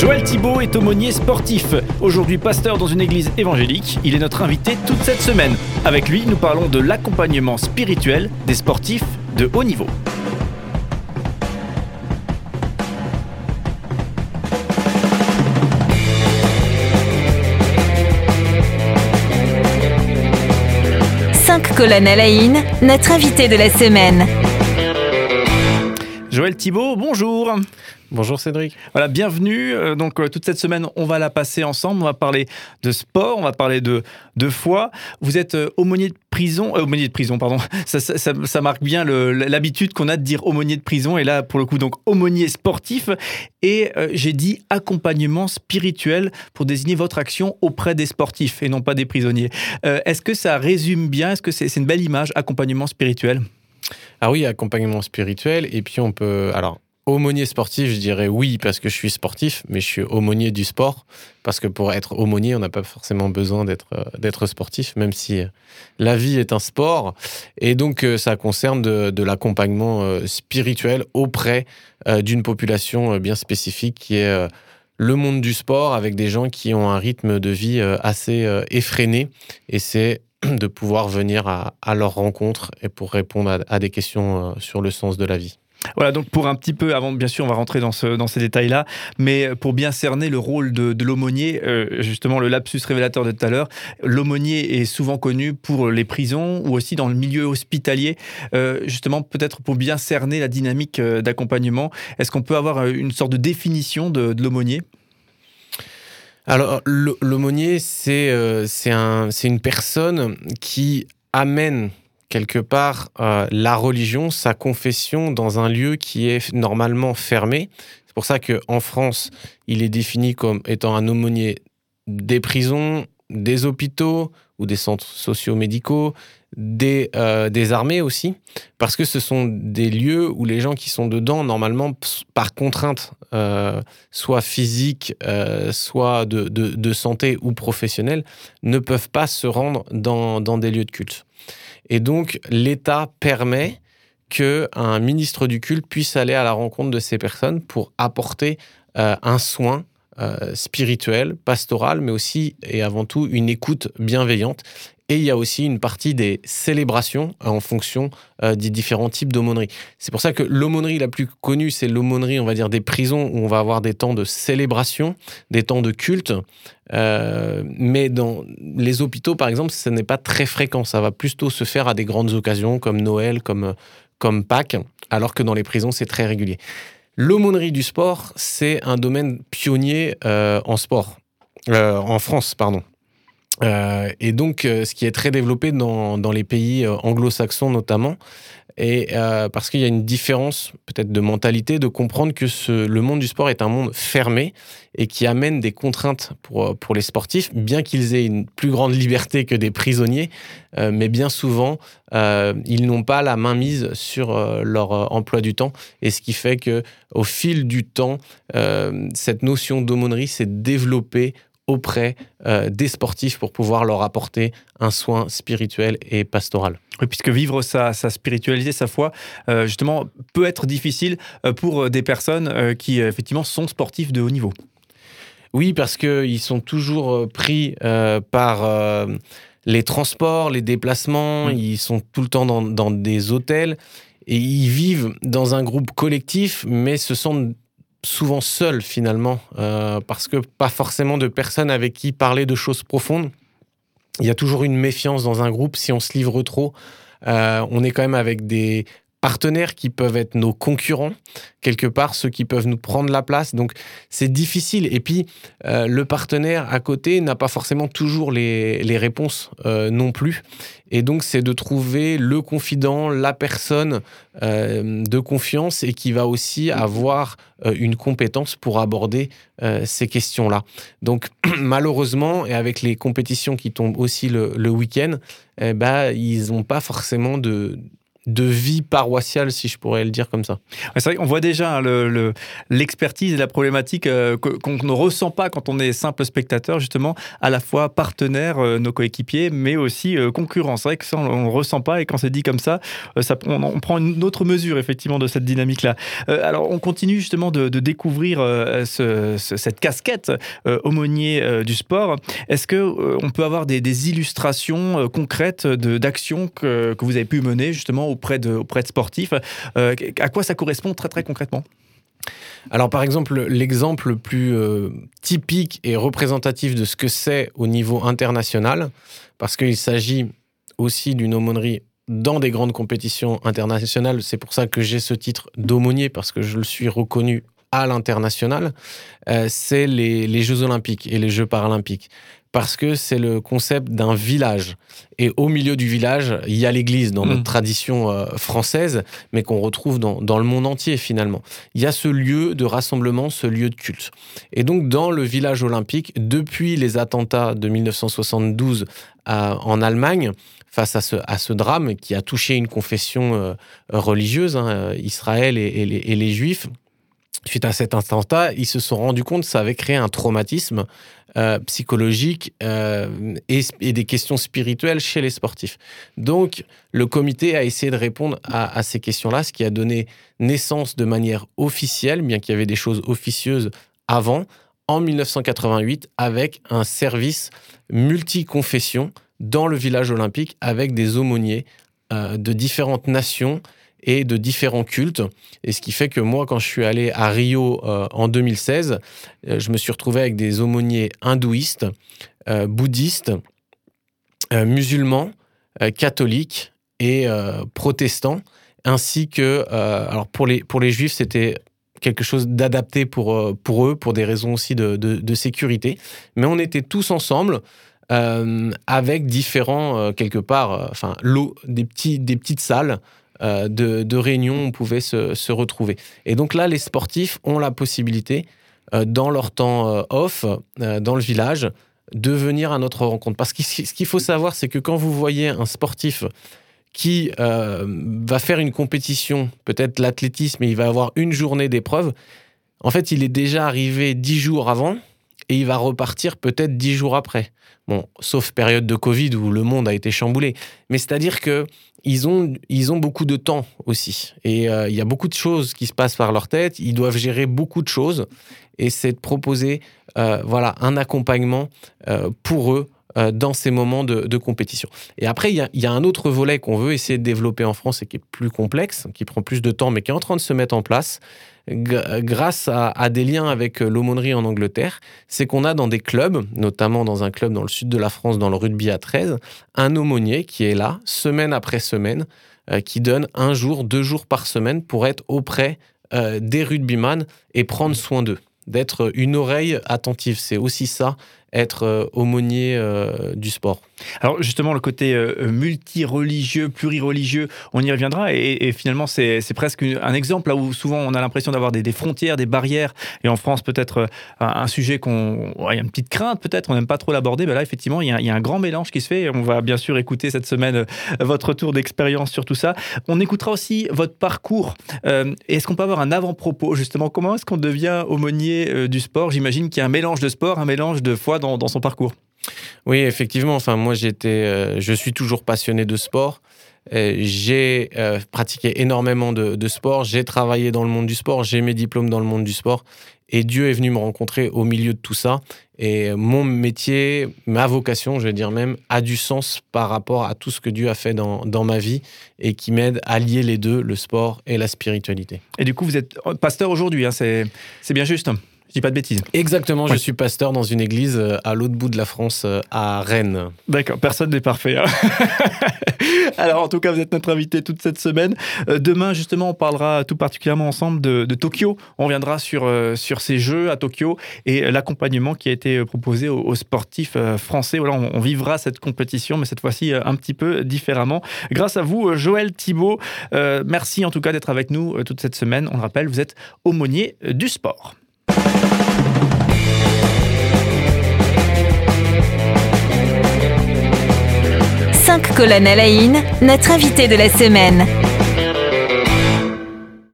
Joël Thibault est aumônier sportif. Aujourd'hui pasteur dans une église évangélique, il est notre invité toute cette semaine. Avec lui, nous parlons de l'accompagnement spirituel des sportifs de haut niveau. Cinq colonnes à la une, notre invité de la semaine. Joël Thibault, bonjour. Bonjour Cédric. Voilà, bienvenue. Euh, donc euh, toute cette semaine, on va la passer ensemble. On va parler de sport, on va parler de, de foi. Vous êtes euh, aumônier de prison, aumônier de prison, pardon. Ça, ça, ça, marque bien l'habitude qu'on a de dire aumônier de prison. Et là, pour le coup, donc aumônier sportif. Et j'ai dit accompagnement spirituel pour désigner votre action auprès des sportifs et non pas des prisonniers. Est-ce que ça résume bien? Est-ce que c'est une belle image, accompagnement spirituel? Ah oui, accompagnement spirituel. Et puis on peut. Alors, aumônier sportif, je dirais oui parce que je suis sportif, mais je suis aumônier du sport parce que pour être aumônier, on n'a pas forcément besoin d'être euh, sportif, même si euh, la vie est un sport. Et donc euh, ça concerne de, l'accompagnement spirituel auprès d'une population bien spécifique qui est le monde du sport avec des gens qui ont un rythme de vie assez effréné. Et c'est de pouvoir venir à, leur rencontre et pour répondre à, des questions sur le sens de la vie. Voilà, donc pour un petit peu, avant bien sûr on va rentrer dans, ce, ces détails-là, mais pour bien cerner le rôle de, l'aumônier, euh, justement le lapsus révélateur de tout à l'heure, l'aumônier est souvent connu pour les prisons ou aussi dans le milieu hospitalier, euh, justement peut-être pour bien cerner la dynamique euh, d'accompagnement. Est-ce qu'on peut avoir une sorte de définition de, l'aumônier? Alors, l'aumônier, c'est un, une personne qui amène quelque part euh, la religion, sa confession dans un lieu qui est normalement fermé. C'est pour ça qu'en France, il est défini comme étant un aumônier des prisons, des hôpitaux ou des centres sociaux-médicaux, des, euh, armées aussi, parce que ce sont des lieux où les gens qui sont dedans, normalement, par contrainte, euh, soit physique, soit de, santé ou professionnelle, ne peuvent pas se rendre dans des lieux de culte. Et donc, l'État permet qu'un ministre du culte puisse aller à la rencontre de ces personnes pour apporter euh, un soin euh, spirituel, pastoral, mais aussi et avant tout une écoute bienveillante. Et il y a aussi une partie des célébrations euh, en fonction euh, des différents types d'aumônerie. C'est pour ça que l'aumônerie la plus connue, c'est l'aumônerie, on va dire, des prisons, où on va avoir des temps de célébration, des temps de culte. Euh, mais dans les hôpitaux, par exemple, ce n'est pas très fréquent. Ça va plutôt se faire à des grandes occasions comme Noël, comme, comme Pâques, alors que dans les prisons, c'est très régulier. L'aumônerie du sport, c'est un domaine pionnier en sport, en France, pardon. Euh, et donc, euh, ce qui est très développé dans, les pays euh, anglo-saxons notamment, et parce qu'il y a une différence peut-être de mentalité, de comprendre que le monde du sport est un monde fermé et qui amène des contraintes pour, pour les sportifs, bien qu'ils aient une plus grande liberté que des prisonniers, mais bien souvent, ils n'ont pas la main mise sur leur emploi du temps, et ce qui fait que au fil du temps, cette notion d'aumônerie s'est développée auprès euh, des sportifs pour pouvoir leur apporter un soin spirituel et pastoral. Oui, puisque vivre sa, sa spiritualité, sa foi, euh, justement, peut être difficile euh, pour des personnes qui, effectivement, sont sportifs de haut niveau. Oui, parce qu'ils sont toujours pris par les transports, les déplacements, mmh. ils sont tout le temps dans, dans, des hôtels et ils vivent dans un groupe collectif, mais ce sont souvent seul finalement, euh, parce que pas forcément de personnes avec qui parler de choses profondes. Il y a toujours une méfiance dans un groupe si on se livre trop. Euh, on est quand même avec des partenaires qui peuvent être nos concurrents, quelque part, ceux qui peuvent nous prendre la place. Donc, c'est difficile. Et puis, euh, le partenaire à côté n'a pas forcément toujours les, les réponses euh, non plus. Et donc, c'est de trouver le confident, la personne euh, de confiance et qui va aussi avoir une compétence pour aborder ces questions-là. Donc, malheureusement, et avec les compétitions qui tombent aussi le, le week-end, eh ben, ils n'ont pas forcément de de vie paroissiale, si je pourrais le dire comme ça. C'est vrai qu'on voit déjà hein, l'expertise et la problématique euh, qu'on ne ressent pas quand on est simple spectateur, justement, à la fois partenaire, euh, nos coéquipiers, mais aussi euh, concurrent. C'est vrai que ça, on ne ressent pas et quand c'est dit comme ça, ça on, prend une autre mesure, effectivement, de cette dynamique-là. alors, on continue justement de, découvrir cette casquette aumônier du sport. Est-ce qu'on on peut avoir des, illustrations concrètes d'actions que, que vous avez pu mener, justement, auprès de, auprès de sportifs. Euh, à quoi ça correspond très très concrètement? Alors par exemple, l'exemple le plus euh, typique et représentatif de ce que c'est au niveau international, parce qu'il s'agit aussi d'une aumônerie dans des grandes compétitions internationales, c'est pour ça que j'ai ce titre d'aumônier, parce que je le suis reconnu à l'international, euh, c'est les, les, Jeux olympiques et les Jeux paralympiques parce que c'est le concept d'un village. Et au milieu du village, il y a l'église dans notre mm. tradition euh, française, mais qu'on retrouve dans, dans, le monde entier finalement. Il y a ce lieu de rassemblement, ce lieu de culte. Et donc dans le village olympique, depuis les attentats de 1972 en Allemagne, face à ce, à ce drame qui a touché une confession euh, religieuse, hein, Israël et, et, les, et les Juifs, suite à cet attentat, ils se sont rendus compte que ça avait créé un traumatisme euh, psychologique euh, et, des questions spirituelles chez les sportifs. Donc, le comité a essayé de répondre à, ces questions-là, ce qui a donné naissance de manière officielle, bien qu'il y avait des choses officieuses avant, en 1988, avec un service multiconfession dans le village olympique avec des aumôniers euh, de différentes nations et de différents cultes. Et ce qui fait que moi, quand je suis allé à Rio euh, en 2016, euh, je me suis retrouvé avec des aumôniers hindouistes, euh, bouddhistes, musulmans, catholiques et protestants, ainsi que, alors pour les, pour les juifs, c'était quelque chose d'adapté pour, pour eux, pour des raisons aussi de, de, sécurité. Mais on était tous ensemble. avec différents, quelque part, enfin, des, petits, des petites salles euh, de, réunions où on pouvait se, retrouver. Et donc là, les sportifs ont la possibilité, euh, dans leur temps euh, off, dans le village, de venir à notre rencontre. Parce que ce qu'il faut savoir, c'est que quand vous voyez un sportif qui va faire une compétition, peut-être l'athlétisme, et il va avoir une journée d'épreuve, en fait, il est déjà arrivé dix jours avant et il va repartir peut-être dix jours après. Bon, sauf période de Covid où le monde a été chamboulé. Mais c'est-à-dire que ils ont, ils ont beaucoup de temps aussi. Et euh, il y a beaucoup de choses qui se passent par leur tête. Ils doivent gérer beaucoup de choses. Et c'est de proposer euh, voilà, un accompagnement euh, pour eux dans ces moments de, compétition. Et après, il y, a, il y, a, un autre volet qu'on veut essayer de développer en France et qui est plus complexe, qui prend plus de temps, mais qui est en train de se mettre en place grâce à, des liens avec l'aumônerie en Angleterre, c'est qu'on a dans des clubs, notamment dans un club dans le sud de la France, dans le rugby à 13, un aumônier qui est là, semaine après semaine, euh, qui donne un jour, deux jours par semaine pour être auprès euh, des rugbyman et prendre soin d'eux, d'être une oreille attentive. C'est aussi ça, être euh, aumônier euh, du sport. Alors justement, le côté euh, multi-religieux, plurireligieux, on y reviendra. Et, finalement, c'est presque un exemple là où souvent on a l'impression d'avoir des, frontières, des barrières. Et en France, peut-être un, sujet qu'on... Il y a une petite crainte peut-être, on n'aime pas trop l'aborder. Mais là, effectivement, il y, a, un grand mélange qui se fait. On va bien sûr écouter cette semaine votre tour d'expérience sur tout ça. On écoutera aussi votre parcours. Est-ce qu'on peut avoir un avant-propos justement? Comment est-ce qu'on devient aumônier du sport? J'imagine qu'il y a un mélange de sport, un mélange de foi dans, son parcours. Oui, effectivement. Enfin, moi, j'étais, euh, je suis toujours passionné de sport. Euh, j'ai euh, pratiqué énormément de, sport. J'ai travaillé dans le monde du sport. J'ai mes diplômes dans le monde du sport. Et Dieu est venu me rencontrer au milieu de tout ça. Et mon métier, ma vocation, je vais dire même, a du sens par rapport à tout ce que Dieu a fait dans, ma vie et qui m'aide à lier les deux, le sport et la spiritualité. Et du coup, vous êtes pasteur aujourd'hui, hein, c'est bien juste je dis pas de bêtises. Exactement, je suis pasteur dans une église euh, à l'autre bout de la France, euh, à Rennes. D'accord, personne n'est parfait. Hein. Alors en tout cas, vous êtes notre invité toute cette semaine. Euh, demain, justement, on parlera tout particulièrement ensemble de, Tokyo. On reviendra sur, sur ces jeux à Tokyo et l'accompagnement qui a été proposé aux, sportifs français. Voilà, on, vivra cette compétition, mais cette fois-ci un petit peu différemment. Grâce à vous, Joël Thibault. merci en tout cas d'être avec nous toute cette semaine. On le rappelle, vous êtes aumônier du sport. 5 colonnes à la notre invité de la semaine.